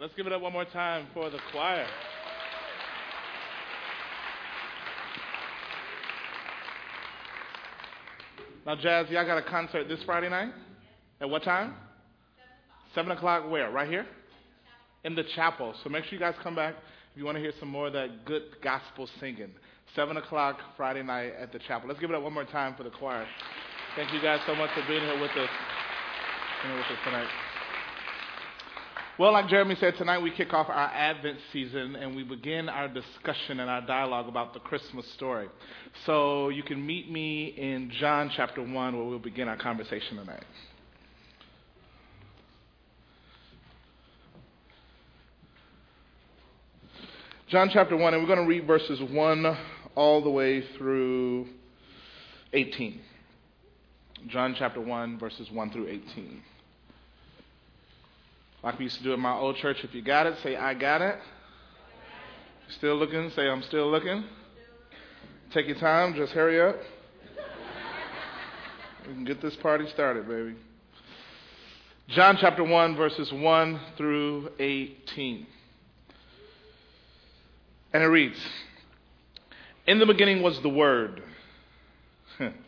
Let's give it up one more time for the choir. Now, Jazz, y'all got a concert this Friday night? At what time? Seven o'clock where? Right here? In the chapel. So make sure you guys come back if you want to hear some more of that good gospel singing. Seven o'clock Friday night at the chapel. Let's give it up one more time for the choir. Thank you guys so much for being here with us, being here with us tonight. Well, like Jeremy said, tonight we kick off our Advent season and we begin our discussion and our dialogue about the Christmas story. So you can meet me in John chapter 1 where we'll begin our conversation tonight. John chapter 1, and we're going to read verses 1 all the way through 18. John chapter 1, verses 1 through 18. Like we used to do at my old church, if you got it, say, I got it. Still looking? Say, I'm still looking. Take your time, just hurry up. We can get this party started, baby. John chapter 1, verses 1 through 18. And it reads In the beginning was the Word,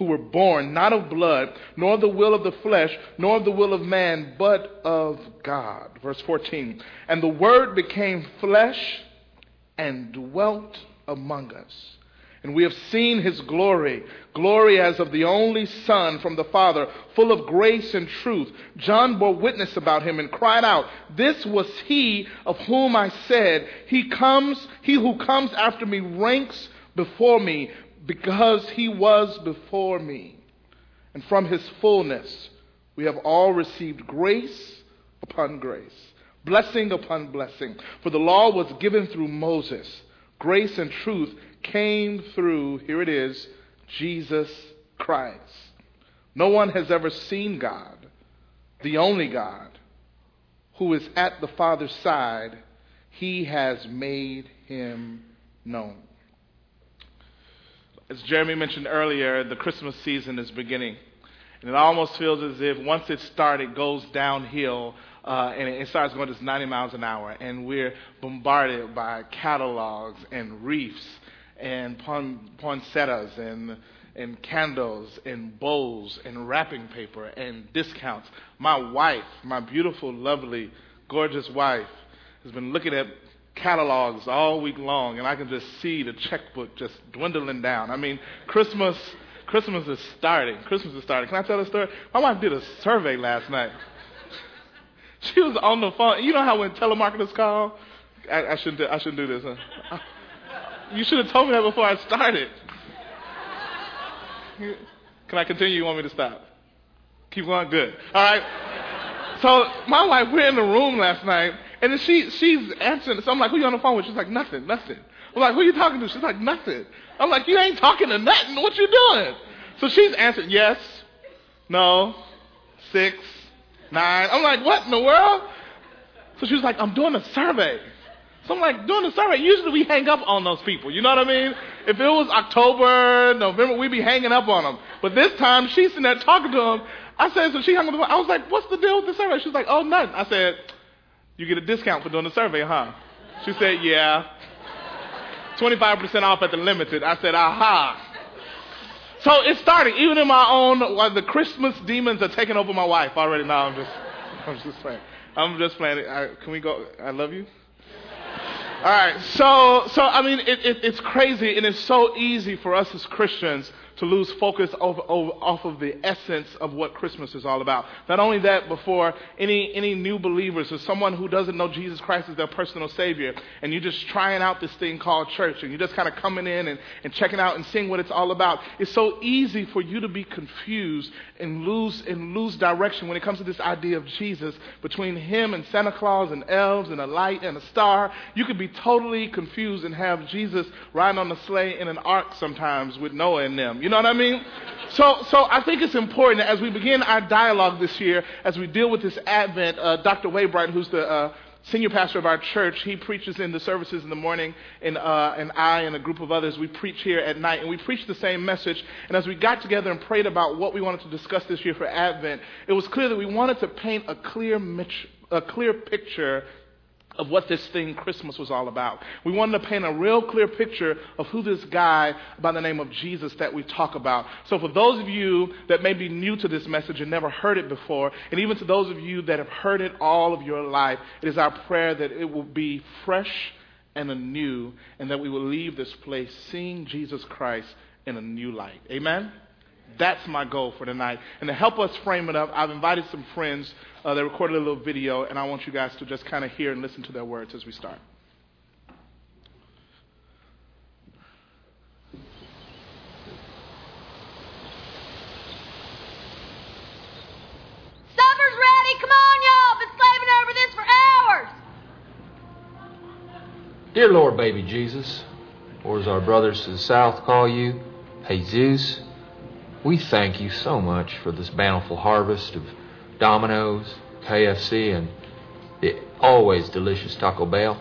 who were born not of blood, nor the will of the flesh, nor of the will of man, but of God. Verse 14. And the word became flesh and dwelt among us and we have seen his glory, glory as of the only Son from the Father, full of grace and truth. John bore witness about him and cried out, This was he of whom I said, He comes, he who comes after me ranks before me, because he was before me. And from his fullness we have all received grace upon grace, blessing upon blessing. For the law was given through Moses, grace and truth came through, here it is, Jesus Christ. No one has ever seen God, the only God, who is at the Father's side. He has made him known. As Jeremy mentioned earlier, the Christmas season is beginning. And it almost feels as if once it starts, it goes downhill uh, and it starts going just 90 miles an hour. And we're bombarded by catalogs and wreaths and poinsettias and and candles and bowls and wrapping paper and discounts. My wife, my beautiful, lovely, gorgeous wife, has been looking at catalogs all week long, and I can just see the checkbook just dwindling down. I mean, Christmas. Christmas is starting. Christmas is starting. Can I tell a story? My wife did a survey last night. She was on the phone. You know how when telemarketers call, I, I shouldn't. I shouldn't do this. Huh? You should have told me that before I started. Can I continue? You want me to stop? Keep going? Good. All right. So my wife, we're in the room last night, and then she she's answering. So I'm like, who you on the phone with? She's like, nothing, nothing. I'm like, who you talking to? She's like, nothing. I'm like, you ain't talking to nothing. What you doing? So she's answering, yes, no, six, nine. I'm like, what in the world? So she was like, I'm doing a survey. So I'm like, doing a survey, usually we hang up on those people. You know what I mean? If it was October, November, we'd be hanging up on them. But this time, she's sitting there talking to them. I said, so she hung up the phone. I was like, what's the deal with the survey? She was like, oh, nothing. I said, you get a discount for doing the survey, huh? She said, yeah. 25% off at the limited. I said, aha. So it's starting. Even in my own, the Christmas demons are taking over my wife already. Now I'm just, I'm just saying. I'm just playing. I, can we go? I love you. All right. So, so I mean, it, it, it's crazy, and it's so easy for us as Christians to lose focus off, off of the essence of what Christmas is all about. Not only that, before any, any new believers or someone who doesn't know Jesus Christ as their personal Savior, and you're just trying out this thing called church, and you're just kind of coming in and, and checking out and seeing what it's all about, it's so easy for you to be confused and lose, and lose direction when it comes to this idea of Jesus between Him and Santa Claus and elves and a light and a star. You could be totally confused and have Jesus riding on a sleigh in an ark sometimes with Noah in them. You know what I mean? So, so I think it's important that as we begin our dialogue this year, as we deal with this Advent, uh, Dr. Waybright, who's the uh, senior pastor of our church, he preaches in the services in the morning, and, uh, and I and a group of others, we preach here at night, and we preach the same message. And as we got together and prayed about what we wanted to discuss this year for Advent, it was clear that we wanted to paint a clear, a clear picture of what this thing Christmas was all about. We wanted to paint a real clear picture of who this guy by the name of Jesus that we talk about. So for those of you that may be new to this message and never heard it before, and even to those of you that have heard it all of your life, it is our prayer that it will be fresh and anew and that we will leave this place seeing Jesus Christ in a new light. Amen? That's my goal for tonight. And to help us frame it up, I've invited some friends. Uh, they recorded a little video, and I want you guys to just kind of hear and listen to their words as we start. Supper's ready. Come on, y'all. Been slaving over this for hours. Dear Lord, baby Jesus, or as our brothers to the south call you, Jesus. We thank you so much for this bountiful harvest of Domino's, KFC, and the always delicious Taco Bell.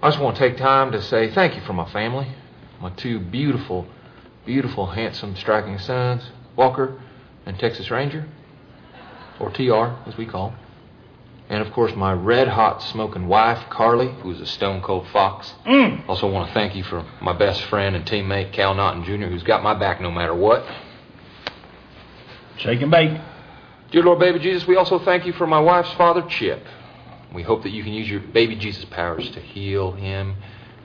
I just want to take time to say thank you for my family, my two beautiful, beautiful, handsome, striking sons, Walker and Texas Ranger, or TR as we call them. And of course, my red hot smoking wife, Carly, who's a stone cold fox. Mm. Also, want to thank you for my best friend and teammate, Cal Naughton Jr., who's got my back no matter what. Shake and bake. Dear Lord, baby Jesus, we also thank you for my wife's father, Chip. We hope that you can use your baby Jesus powers to heal him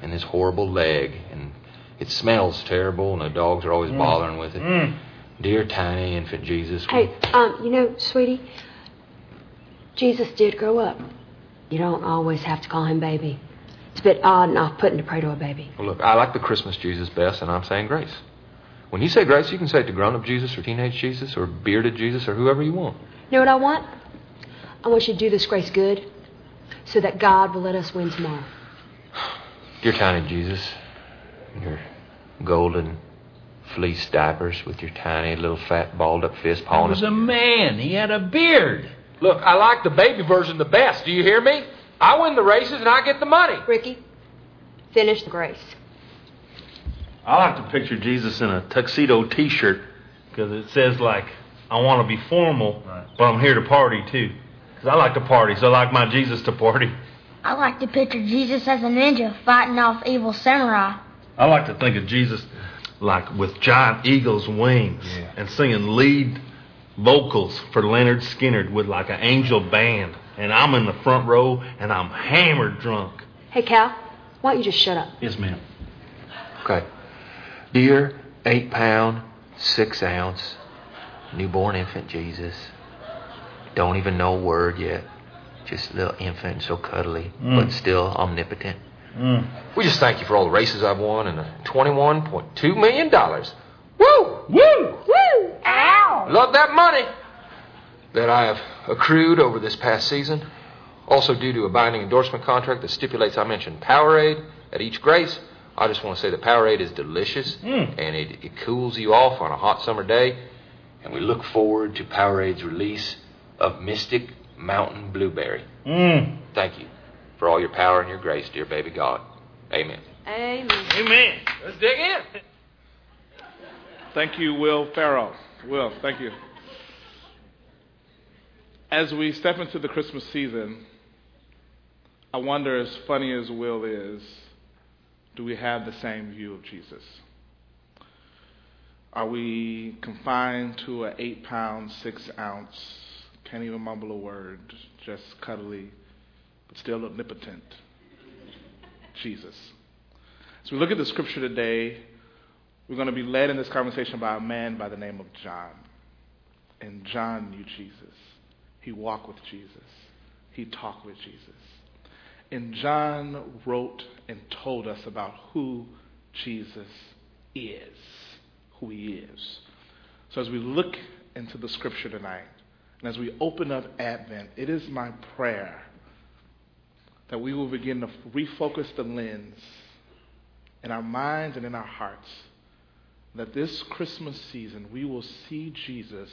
and his horrible leg. And it smells terrible, and the dogs are always Mm. bothering with it. Mm. Dear tiny infant Jesus, we- Hey, um, you know, sweetie, Jesus did grow up. You don't always have to call him baby. It's a bit odd and off putting to pray to a baby. Well, look, I like the Christmas Jesus best, and I'm saying grace. When you say grace, you can say it to grown up Jesus or teenage Jesus or bearded Jesus or whoever you want. You know what I want? I want you to do this grace good so that God will let us win tomorrow. Dear tiny Jesus, your golden fleece diapers with your tiny little fat balled up fist He pawing was us. a man. He had a beard. Look, I like the baby version the best. Do you hear me? I win the races and I get the money. Ricky, finish the grace. I like to picture Jesus in a tuxedo T-shirt because it says like, "I want to be formal, but I'm here to party too." Because I like to party, so I like my Jesus to party. I like to picture Jesus as a ninja fighting off evil samurai. I like to think of Jesus like with giant eagle's wings Yeah. and singing lead vocals for Lynyrd Skynyrd with like an angel band, and I'm in the front row and I'm hammered drunk. Hey, Cal, why don't you just shut up? Yes, ma'am. Okay. Dear eight pound, six ounce, newborn infant Jesus. Don't even know a word yet. Just a little infant, so cuddly, Mm. but still omnipotent. Mm. We just thank you for all the races I've won and the $21.2 million. Woo! Woo! Woo! Ow! Love that money that I have accrued over this past season. Also, due to a binding endorsement contract that stipulates I mention Powerade at each grace, I just want to say that Powerade is delicious Mm. and it, it cools you off on a hot summer day. And we look forward to Powerade's release of Mystic Mountain Blueberry. Mm. Thank you for all your power and your grace, dear baby God. Amen. Amen. Amen. Let's dig in. Thank you, Will Ferrell. Will, thank you. As we step into the Christmas season, I wonder, as funny as Will is, do we have the same view of Jesus? Are we confined to an eight pound, six ounce Can't even mumble a word. Just cuddly, but still omnipotent. Jesus. As we look at the scripture today, we're going to be led in this conversation by a man by the name of John. And John knew Jesus. He walked with Jesus. He talked with Jesus. And John wrote and told us about who Jesus is, who he is. So as we look into the scripture tonight, and as we open up Advent, it is my prayer that we will begin to refocus the lens in our minds and in our hearts that this Christmas season we will see Jesus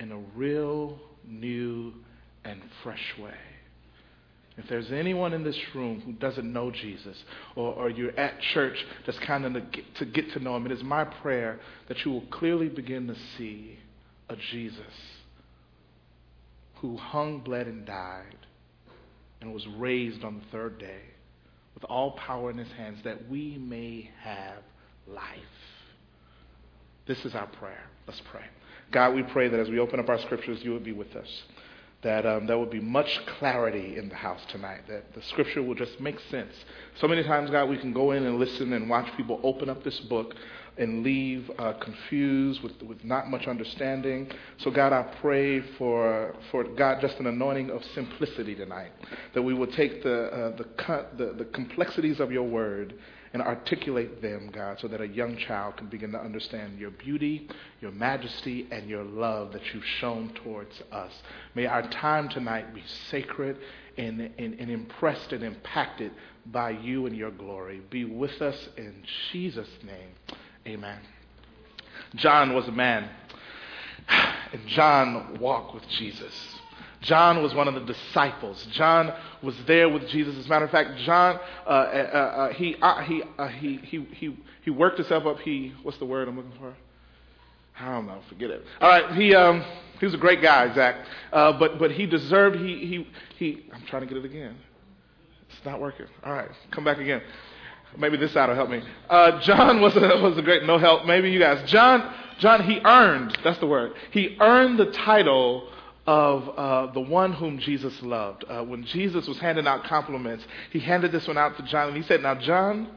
in a real, new, and fresh way. If there's anyone in this room who doesn't know Jesus, or, or you're at church just kind of to get, to get to know him, it is my prayer that you will clearly begin to see a Jesus who hung, bled, and died, and was raised on the third day with all power in his hands that we may have life. This is our prayer. Let's pray. God, we pray that as we open up our scriptures, you would be with us. That um, there would be much clarity in the house tonight. That the scripture will just make sense. So many times, God, we can go in and listen and watch people open up this book and leave uh, confused with, with not much understanding. So, God, I pray for, for God, just an anointing of simplicity tonight. That we will take the, uh, the, the, the complexities of your word and articulate them, God, so that a young child can begin to understand your beauty, your majesty, and your love that you've shown towards us. May our time tonight be sacred and, and, and impressed and impacted by you and your glory. Be with us in Jesus' name. Amen. John was a man, and John walked with Jesus. John was one of the disciples. John was there with Jesus. As a matter of fact, John, uh, uh, uh, he, uh, he, uh, he, he, he, he worked himself up. He, what's the word I'm looking for? I don't know. Forget it. All right. He, um, he was a great guy, Zach. Uh, but, but he deserved, he, he, he, I'm trying to get it again. It's not working. All right. Come back again. Maybe this side will help me. Uh, John was a, was a great, no help. Maybe you guys. John, John, he earned, that's the word. He earned the title of uh, the one whom Jesus loved. Uh, when Jesus was handing out compliments, he handed this one out to John and he said, Now, John,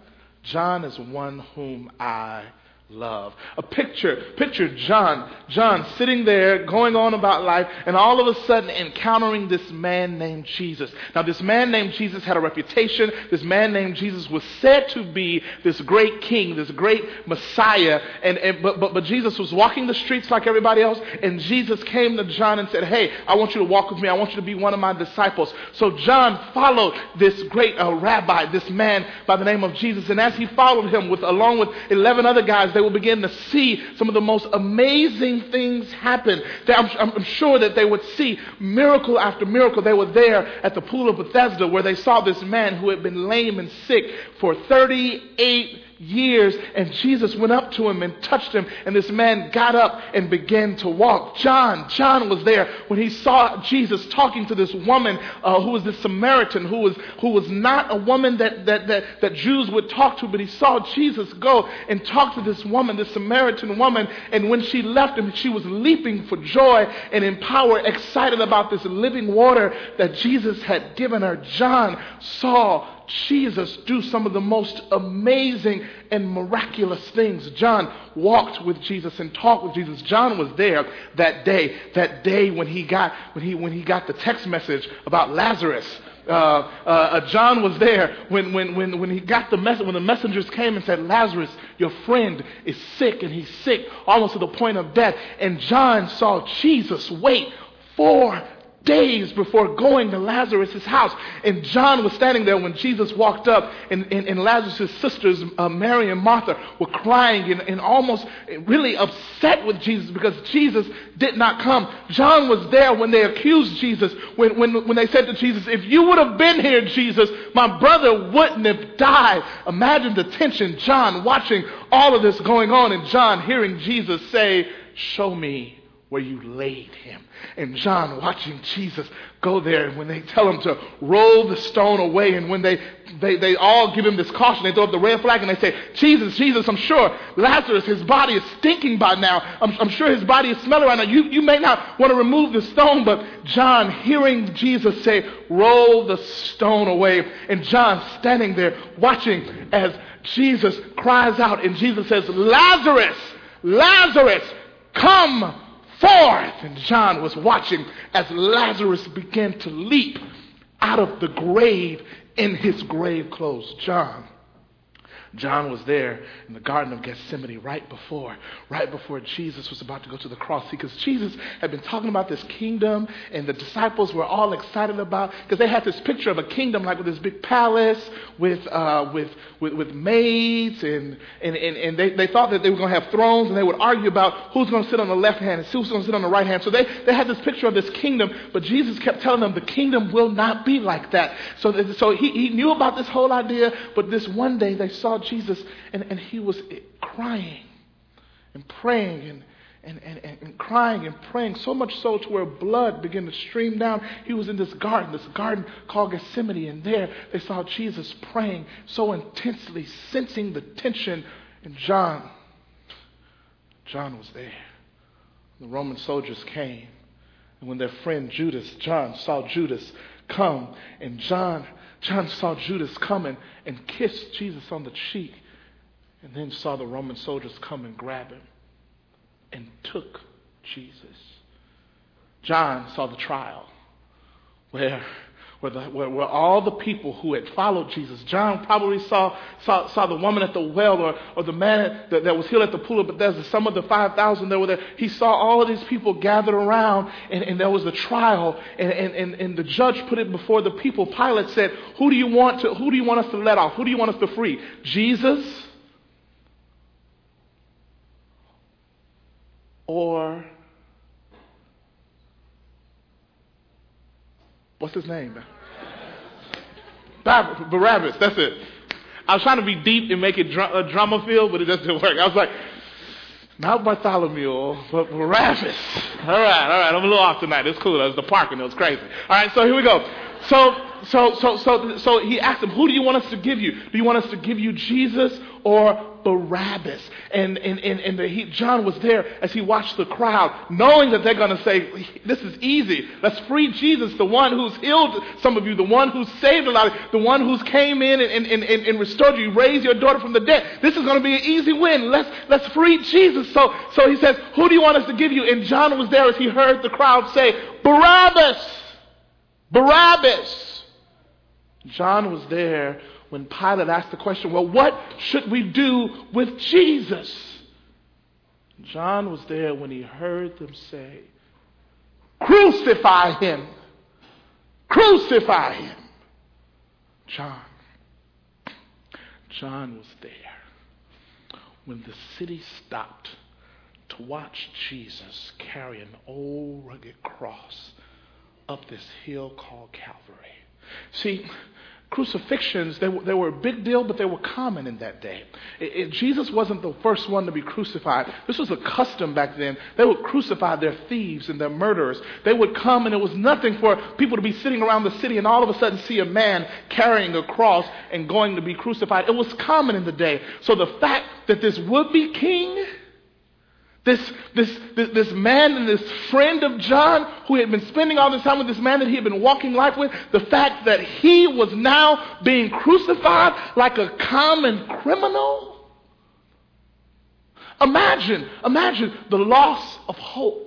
John is one whom I love. A picture, picture John, John sitting there going on about life and all of a sudden encountering this man named Jesus. Now this man named Jesus had a reputation. This man named Jesus was said to be this great king, this great Messiah. And, and but, but, but Jesus was walking the streets like everybody else and Jesus came to John and said, hey, I want you to walk with me. I want you to be one of my disciples. So John followed this great uh, rabbi, this man by the name of Jesus. And as he followed him with, along with 11 other guys, they will begin to see some of the most amazing things happen. I'm, I'm sure that they would see miracle after miracle. They were there at the pool of Bethesda where they saw this man who had been lame and sick for 38 years, and Jesus went up to him and touched him, and this man got up and began to walk. John, John was there when he saw Jesus talking to this woman uh, who was this Samaritan, who was, who was not a woman that, that, that, that Jews would talk to, but he saw Jesus go and talk to this woman, this Samaritan woman, and when she left him, she was leaping for joy and in power, excited about this living water that Jesus had given her. John saw Jesus do some of the most amazing and miraculous things. John walked with Jesus and talked with Jesus. John was there that day, that day when he got, when he, when he got the text message about Lazarus. Uh, uh, uh John was there when, when, when, when he got the message, when the messengers came and said, Lazarus, your friend is sick, and he's sick almost to the point of death. And John saw Jesus wait four days before going to Lazarus' house. And John was standing there when Jesus walked up, and, and, and Lazarus' sisters, uh, Mary and Martha, were crying and, and almost really upset with Jesus because Jesus did not come. John was there when they accused Jesus, when, when, when they said to Jesus, If you would have been here, Jesus, my brother wouldn't have died. Imagine the tension, John watching all of this going on, and John hearing Jesus say, Show me where you laid him. And John watching Jesus go there, and when they tell him to roll the stone away, and when they, they, they all give him this caution, they throw up the red flag and they say, Jesus, Jesus, I'm sure Lazarus, his body is stinking by now. I'm, I'm sure his body is smelling right now. You, you may not want to remove the stone, but John, hearing Jesus say, roll the stone away, and John standing there watching as Jesus cries out, and Jesus says, Lazarus, Lazarus, come forth. And John was watching as Lazarus began to leap out of the grave in his grave clothes. John John was there in the Garden of Gethsemane right before, right before Jesus was about to go to the cross. Because Jesus had been talking about this kingdom, and the disciples were all excited about because they had this picture of a kingdom like with this big palace with uh, with, with with maids, and and and, and they, they thought that they were going to have thrones, and they would argue about who's going to sit on the left hand and who's going to sit on the right hand. So they they had this picture of this kingdom, but Jesus kept telling them the kingdom will not be like that. So so he, he knew about this whole idea, but this one day they saw Jesus, and, and he was eh, crying and praying and, and, and, and crying and praying, so much so to where blood began to stream down. He was in this garden, this garden called Gethsemane, and there they saw Jesus praying so intensely, sensing the tension. And John, John was there. The Roman soldiers came. And when their friend Judas, John, saw Judas come, and John John saw Judas coming and kissed Jesus on the cheek, and then saw the Roman soldiers come and grab him and took Jesus. John saw the trial where where, the, where, where, all the people who had followed Jesus, John probably saw, saw, saw the woman at the well or, or the man that, that was healed at the pool of Bethesda, some of the 5,000 that were there. He saw all of these people gathered around and, and there was a trial and, and, and, and the judge put it before the people. Pilate said, who do you want to, who do you want us to let off? Who do you want us to free? Jesus or What's his name? Barabbas, that's it. I was trying to be deep and make it dra- a drama feel, but it doesn't work. I was like, not Bartholomew, but Barabbas. All right, all right. I'm a little off tonight. It's cool. It was the parking. It was crazy. All right, so here we go. So, so, so, so, so he asked him, "Who do you want us to give you? Do you want us to give you Jesus or Barabbas. And, and, and, and the, he, John was there as he watched the crowd, knowing that they're going to say, This is easy. Let's free Jesus, the one who's healed some of you, the one who saved a lot of you, the one who's came in and, and, and, and restored you, raised your daughter from the dead. This is going to be an easy win. Let's, let's free Jesus. So, so he says, Who do you want us to give you? And John was there as he heard the crowd say, Barabbas! Barabbas! John was there when Pilate asked the question, well, what should we do with Jesus? John was there when he heard them say, Crucify him! Crucify him! John. John was there when the city stopped to watch Jesus carry an old rugged cross up this hill called Calvary. See, Crucifixions, they they were a big deal, but they were common in that day. It, it, Jesus wasn't the first one to be crucified. This was a custom back then. They would crucify their thieves and their murderers. They would come, and it was nothing for people to be sitting around the city and all of a sudden see a man carrying a cross and going to be crucified. It was common in the day. So the fact that this would be king this, this, this, this, man and this friend of John who had been spending all this time with this man that he had been walking life with, the fact that he was now being crucified like a common criminal. Imagine, imagine the loss of hope.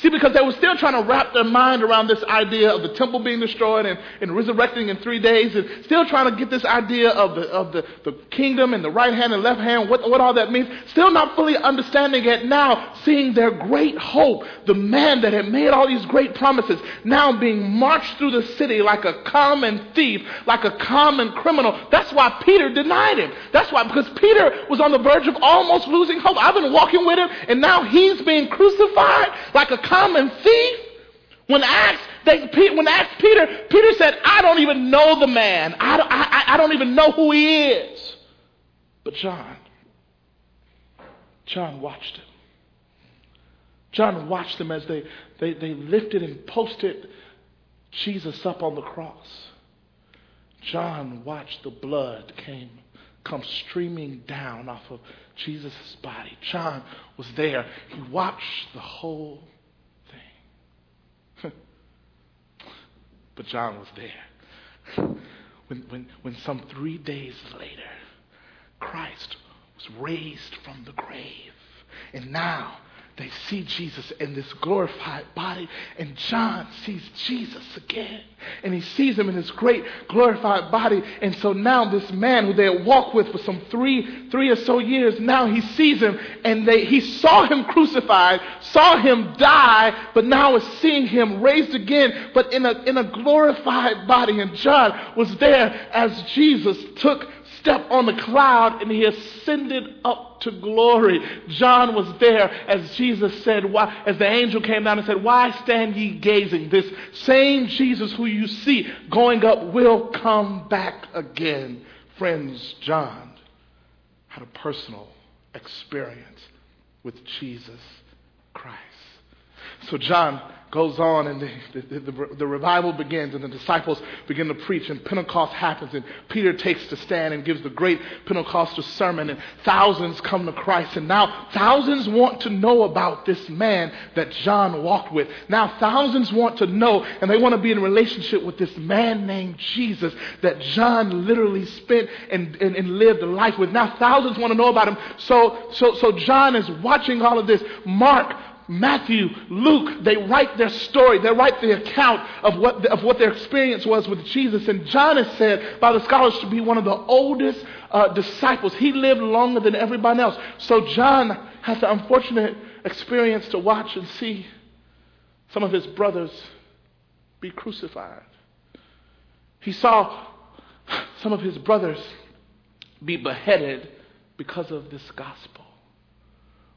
See, because they were still trying to wrap their mind around this idea of the temple being destroyed and, and resurrecting in three days, and still trying to get this idea of the, of the, the kingdom and the right hand and left hand, what, what all that means. Still not fully understanding it now, seeing their great hope, the man that had made all these great promises, now being marched through the city like a common thief, like a common criminal. That's why Peter denied him. That's why, because Peter was on the verge of almost losing hope. I've been walking with him, and now he's being crucified like a common thief? When asked, they, when asked Peter, Peter said, I don't even know the man. I don't, I, I don't even know who he is. But John, John watched him. John watched them as they, they, they lifted and posted Jesus up on the cross. John watched the blood came come streaming down off of Jesus' body. John was there. He watched the whole thing. But John was there. When, when, when some three days later, Christ was raised from the grave. And now they see Jesus in this glorified body, and John sees Jesus again. And he sees him in his great glorified body. And so now this man who they had walked with for some three, three or so years, now he sees him and they, he saw him crucified, saw him die, but now is seeing him raised again, but in a, in a glorified body. And John was there as Jesus took step on the cloud and he ascended up to glory. John was there as Jesus said, why, as the angel came down and said, Why stand ye gazing? This same Jesus who you see going up will come back again. Friends, John had a personal experience with Jesus Christ. So John goes on and the, the, the, the, revival begins and the disciples begin to preach and Pentecost happens and Peter takes the stand and gives the great Pentecostal sermon and thousands come to Christ and now thousands want to know about this man that John walked with. Now thousands want to know and they want to be in relationship with this man named Jesus that John literally spent and, and, and lived a life with. Now thousands want to know about him. So, so, so John is watching all of this. Mark Matthew, Luke, they write their story. They write the account of what, of what their experience was with Jesus. And John is said by the scholars to be one of the oldest uh, disciples. He lived longer than everybody else. So John has the unfortunate experience to watch and see some of his brothers be crucified. He saw some of his brothers be beheaded because of this gospel.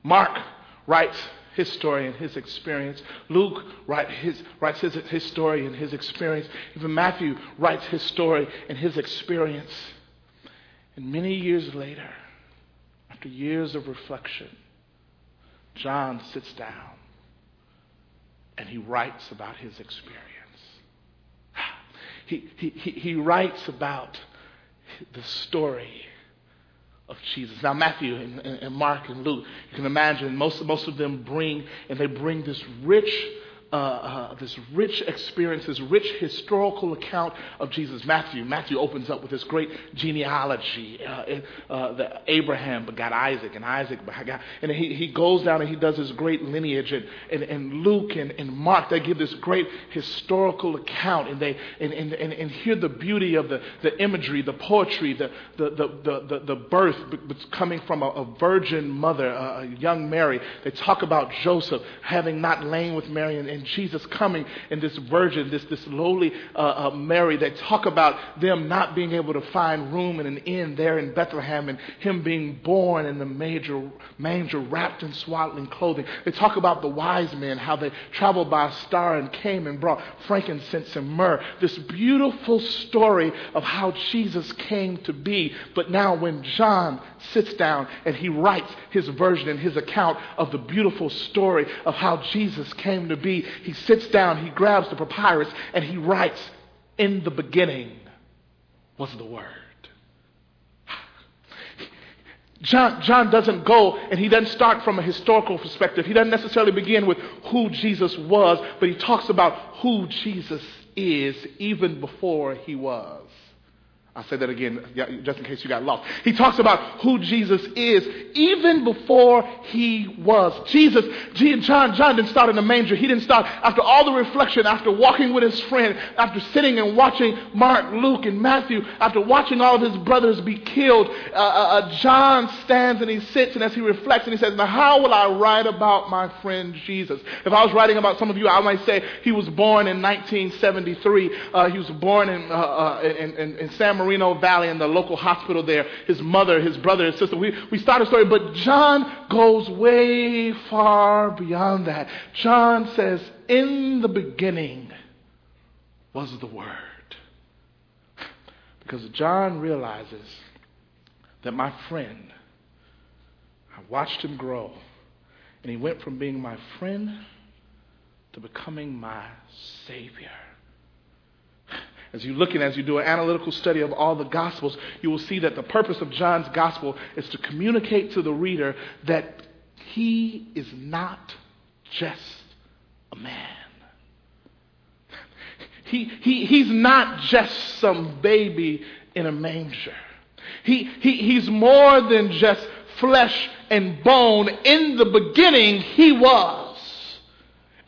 Mark writes his story and his experience. Luke write his, writes his, his story and his experience. Even Matthew writes his story and his experience. And many years later, after years of reflection, John sits down and he writes about his experience. He, he, he, he writes about the story of Jesus. Now, Matthew and, and, Mark and Luke, you can imagine most, most of them bring, and they bring this rich uh, uh, this rich experience, this rich historical account of Jesus. Matthew, Matthew opens up with this great genealogy. Uh, uh that Abraham begot Isaac, and Isaac begot, and he, he goes down and he does this great lineage. And, and, and Luke and, and Mark, they give this great historical account, and they and, and, and, and hear the beauty of the, the imagery, the poetry, the, the, the, the, the birth coming from a, a virgin mother, a young Mary. They talk about Joseph having not lain with Mary and, and Jesus coming and this virgin, this, this lowly uh, uh, Mary. They talk about them not being able to find room in an inn there in Bethlehem and him being born in the major manger wrapped in swaddling clothing. They talk about the wise men, how they traveled by a star and came and brought frankincense and myrrh. This beautiful story of how Jesus came to be. But now when John sits down and he writes his version and his account of the beautiful story of how Jesus came to be, he sits down, he grabs the papyrus, and he writes, In the beginning was the Word. John, John doesn't go and he doesn't start from a historical perspective. He doesn't necessarily begin with who Jesus was, but he talks about who Jesus is even before he was. I'll say that again just in case you got lost. He talks about who Jesus is even before he was. Jesus, John, John didn't start in the manger. He didn't start after all the reflection, after walking with his friend, after sitting and watching Mark, Luke, and Matthew, after watching all of his brothers be killed. Uh, uh, uh, John stands and he sits and as he reflects and he says, Now, how will I write about my friend Jesus? If I was writing about some of you, I might say he was born in 1973. Uh, he was born in, uh, uh, in, in, in San Marino Valley in the local hospital there. His mother, his brother, his sister. We, we start a story, but John goes way far beyond that. John says, In the beginning was the Word. Because John realizes that my friend, I watched him grow And he went from being my friend to becoming my Savior. As you look and as you do an analytical study of all the Gospels, you will see that the purpose of John's Gospel is to communicate to the reader that he is not just a man. He, he, he's not just some baby in a manger. He, he, he's more than just flesh and bone. In the beginning, he was.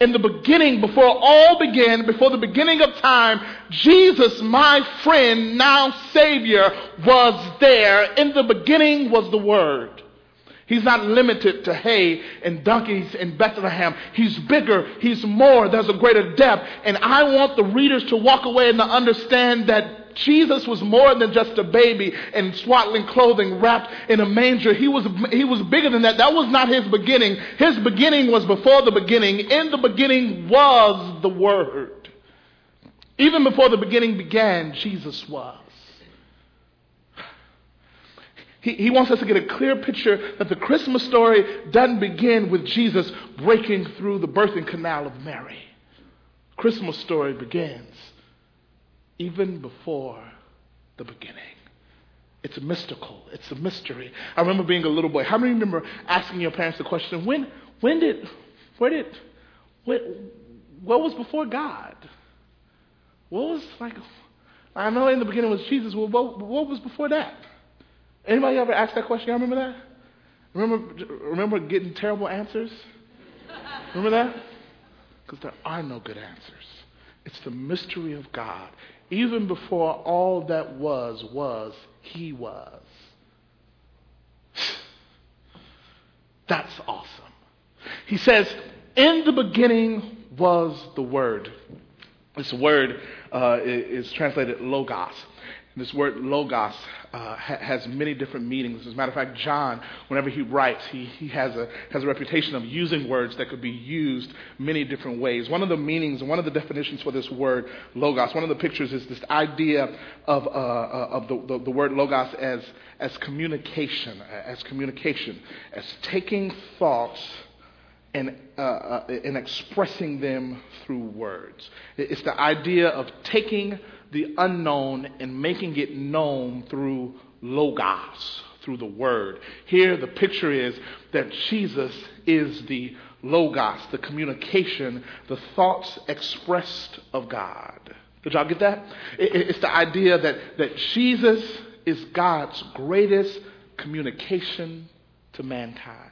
In the beginning, before all began, before the beginning of time, Jesus, my friend, now Savior, was there. In the beginning was the Word. He's not limited to hay and donkeys in Bethlehem. He's bigger. He's more. There's a greater depth. And I want the readers to walk away and to understand that Jesus was more than just a baby in swaddling clothing wrapped in a manger. He was, he was bigger than that. That was not his beginning. His beginning was before the beginning. In the beginning was the Word. Even before the beginning began, Jesus was. He, he wants us to get a clear picture that the Christmas story doesn't begin with Jesus breaking through the birthing canal of Mary. Christmas story begins even before the beginning. It's mystical. It's a mystery. I remember being a little boy. How many remember asking your parents the question, when, when did, where did, what, what was before God? What was like, I know in the beginning was Jesus. Well, what, what was before that? Anybody ever asked that question? Y'all remember that? Remember, remember getting terrible answers? Remember that? Because there are no good answers. It's the mystery of God. Even before all that was, was, He was. That's awesome. He says, In the beginning was the Word. This word uh, is translated logos. This word logos uh, ha- has many different meanings. As a matter of fact, John, whenever he writes, he, he has, a, has a reputation of using words that could be used many different ways. One of the meanings, one of the definitions for this word logos, one of the pictures is this idea of, uh, uh, of the, the, the word logos as, as communication, as communication, as taking thoughts and, uh, uh, and expressing them through words. It's the idea of taking the unknown and making it known through logos, through the word. Here, the picture is that Jesus is the logos, the communication, the thoughts expressed of God. Did y'all get that? It's the idea that, that Jesus is God's greatest communication to mankind.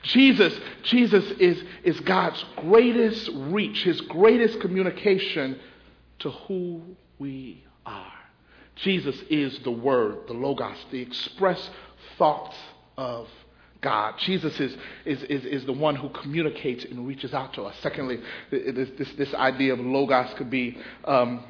Jesus, Jesus is, is God's greatest reach, his greatest communication to who we are. Jesus is the Word, the Logos, the express thoughts of God. Jesus is, is, is, is the one who communicates and reaches out to us. Secondly, this, this, this idea of Logos could be um,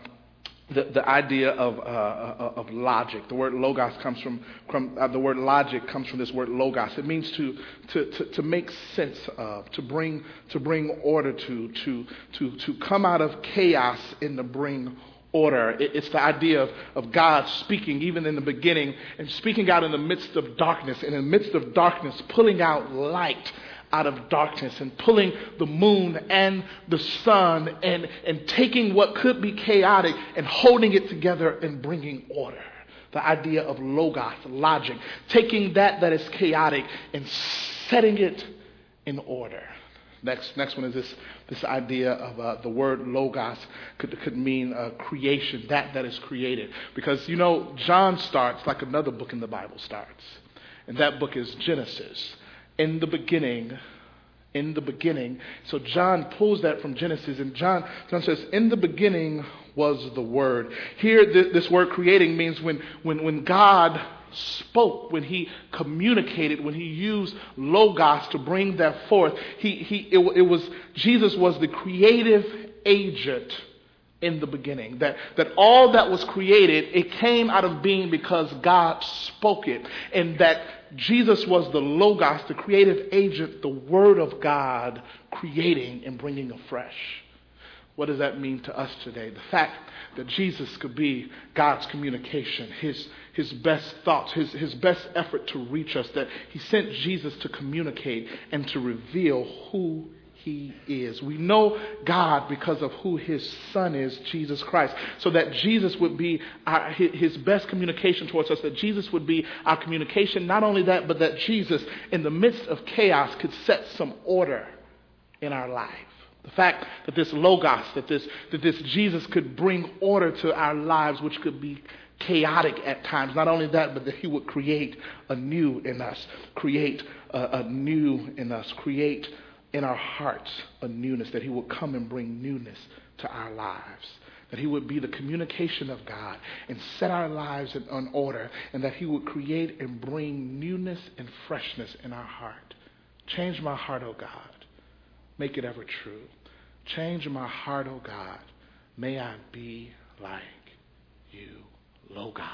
the, the idea of, uh, uh, of logic. The word logos comes from, from uh, the word logic comes from this word logos. It means to, to, to, to, make sense of, to bring, to bring order to, to, to, to come out of chaos and to bring order. It's the idea of, of God speaking even in the beginning and speaking out in the midst of darkness, and in the midst of darkness, pulling out light out of darkness and pulling the moon and the sun and, and taking what could be chaotic and holding it together and bringing order. The idea of logos, logic, taking that that is chaotic and setting it in order. Next, next one is this, this idea of uh, the word logos could, could mean uh, creation, that that is created. Because, you know, John starts like another book in the Bible starts. And that book is Genesis in the beginning, in the beginning. So John pulls that from Genesis, and John, John says, In the beginning was the Word. Here, this word creating means when, when, when God spoke, when he communicated, when he used logos to bring that forth, he, he, it, it was, Jesus was the creative agent in the beginning. That, that all that was created, it came out of being because God spoke it. And that Jesus was the Logos, the creative agent, the Word of God, creating and bringing afresh. What does that mean to us today? The fact that Jesus could be God's communication, his, his best thoughts, his, his best effort to reach us, that he sent Jesus to communicate and to reveal who he is. We know God because of who his son is, Jesus Christ. So that Jesus would be our, his best communication towards us, that Jesus would be our communication. Not only that, but that Jesus, in the midst of chaos, could set some order in our life. The fact that this Logos, that this, that this Jesus could bring order to our lives, which could be chaotic at times. Not only that, but that He would create a new in us, create uh, a, a new in us, create in our hearts a newness, that He would come and bring newness to our lives. That He would be the communication of God and set our lives in, in order, and that He would create and bring newness and freshness in our heart. Change my heart, O oh God. Make it ever true. Change my heart, O oh God. May I be like you. Logos.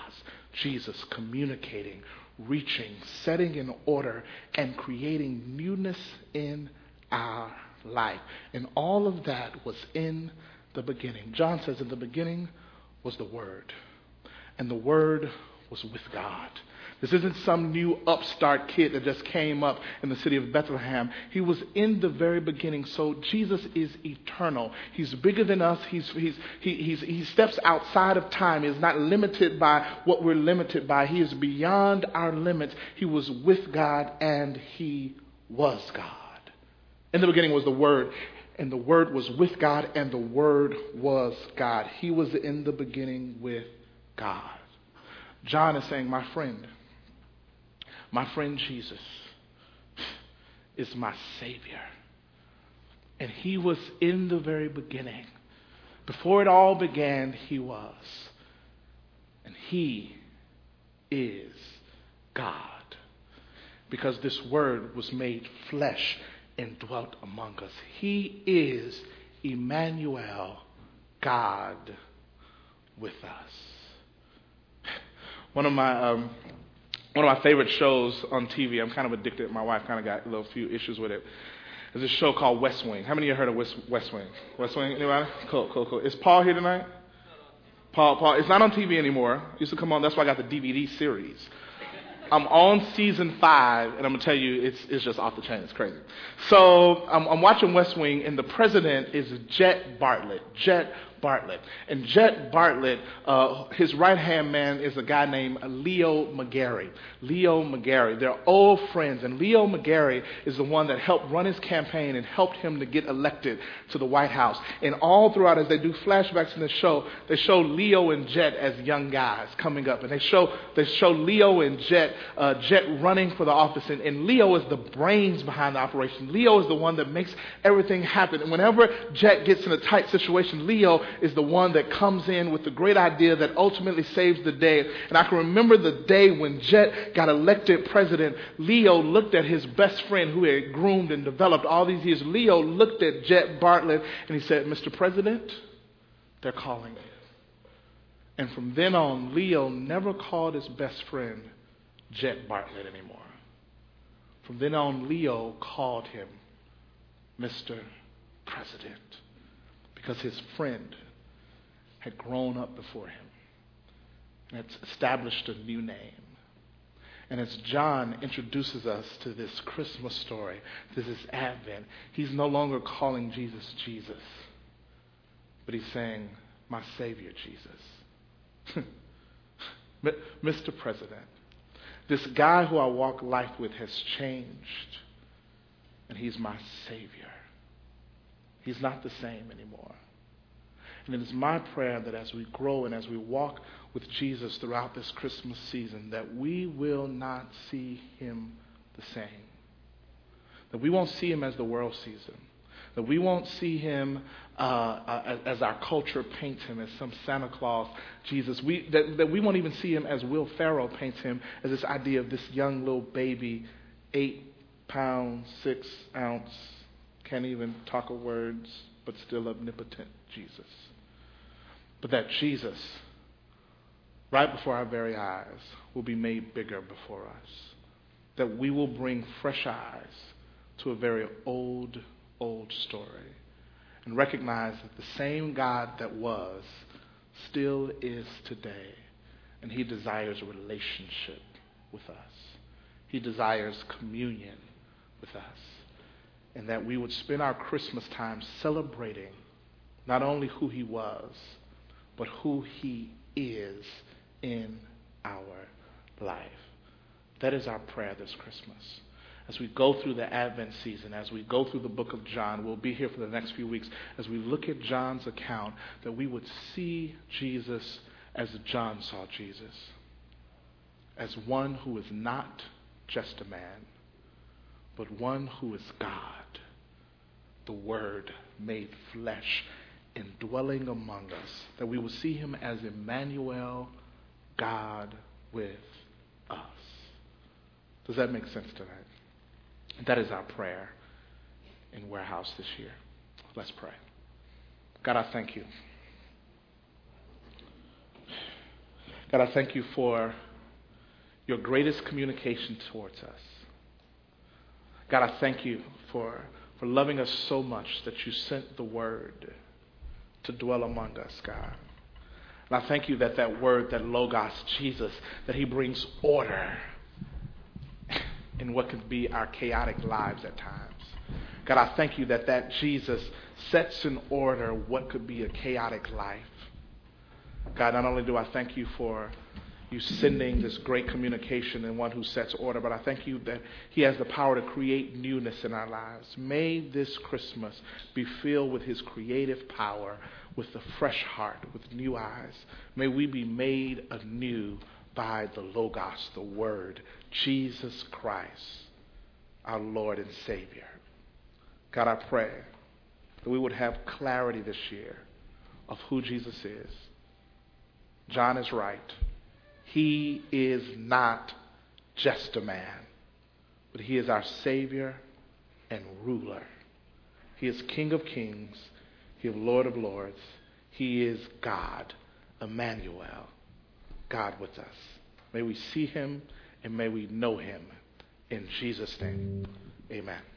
Jesus communicating, reaching, setting in order, and creating newness in our life. And all of that was in the beginning. John says, In the beginning was the Word, and the Word was with God this isn't some new upstart kid that just came up in the city of Bethlehem. He was in the very beginning. So Jesus is eternal. He's bigger than us. He's, he's, he, he's, he steps outside of time. He's not limited by what we're limited by. He is beyond our limits. He was with God and he was God. In the beginning was the Word, and the Word was with God, and the Word was God. He was in the beginning with God. John is saying, My friend, my friend Jesus is my Savior. And He was in the very beginning. Before it all began, He was. And He is God. Because this Word was made flesh and dwelt among us. He is Emmanuel, God with us. One of my um, one of my favorite shows on TV. I'm kind of addicted. My wife kind of got a little few issues with it. There's a show called West Wing. How many of you heard of West, West Wing? West Wing, anybody? Cool, cool, cool. Is Paul here tonight? Paul, Paul. It's not on TV anymore. It used to come on. That's why I got the DVD series. I'm on season five, and I'm gonna tell you, it's it's just off the chain. It's crazy. So I'm, I'm watching West Wing, and the president is Jed Bartlet. Jed Bartlet. And Jed Bartlet, uh, his right hand man is a guy named Leo McGarry. Leo McGarry. They're old friends. And Leo McGarry is the one that helped run his campaign and helped him to get elected to the White House. And all throughout, as they do flashbacks in the show, they show Leo and Jed as young guys coming up. And they show, they show Leo and Jed, uh, Jed running for the office. And, and Leo is the brains behind the operation. Leo is the one that makes everything happen. And whenever Jed gets in a tight situation, Leo is the one that comes in with the great idea that ultimately saves the day. And I can remember the day when Jed got elected president. Leo looked at his best friend who had groomed and developed all these years. Leo looked at Jed Bartlet and he said, Mr. President, they're calling you. And from then on, Leo never called his best friend Jed Bartlet anymore. From then on, Leo called him Mr. President because his friend had grown up before him and had established a new name. And as John introduces us to this Christmas story, to this Advent, he's no longer calling Jesus Jesus, but he's saying, My Savior Jesus. Mr. President, this guy who I walk life with has changed, and he's my Savior. He's not the same anymore. And it is my prayer that as we grow and as we walk with Jesus throughout this Christmas season, that we will not see him the same. That we won't see him as the world sees him. That we won't see him uh, uh, as, our culture paints him, as some Santa Claus Jesus. We, that, that we won't even see him as Will Ferrell paints him, as this idea of this young little baby, eight pounds, six ounce, can't even talk a words, but still omnipotent Jesus but that Jesus, right before our very eyes, will be made bigger before us. That we will bring fresh eyes to a very old, old story. and recognize that the same God that was still is today. And He desires a relationship with us, He desires communion with us. And that we would spend our Christmas time celebrating not only who He was, but who He is in our life. That is our prayer this Christmas as we go through the Advent season, as we go through the book of John, we'll be here for the next few weeks, as we look at John's account, that we would see Jesus as John saw Jesus, as one who is not just a man, but one who is God, the Word made flesh, indwelling among us, that we will see him as Emmanuel, God with us. Does that make sense tonight? That is our prayer in Warehouse this year. Let's pray. God, I thank you. God, I thank you for your greatest communication towards us. God, I thank you for, for loving us so much that you sent the word to dwell among us, God. And I thank you that that word, that Logos, Jesus, that he brings order in what could be our chaotic lives at times. God, I thank you that that Jesus sets in order what could be a chaotic life. God, not only do I thank you for you sending this great communication and one who sets order, but I thank you that He has the power to create newness in our lives. May this Christmas be filled with His creative power, with a fresh heart, with new eyes. May we be made anew by the Logos, the Word, Jesus Christ, our Lord and Savior. God, I pray that we would have clarity this year of who Jesus is. John is right. He is not just a man, but he is our Savior and ruler. He is King of kings. He is Lord of lords. He is God, Emmanuel, God with us. May we see him and may we know him. In Jesus' name, amen.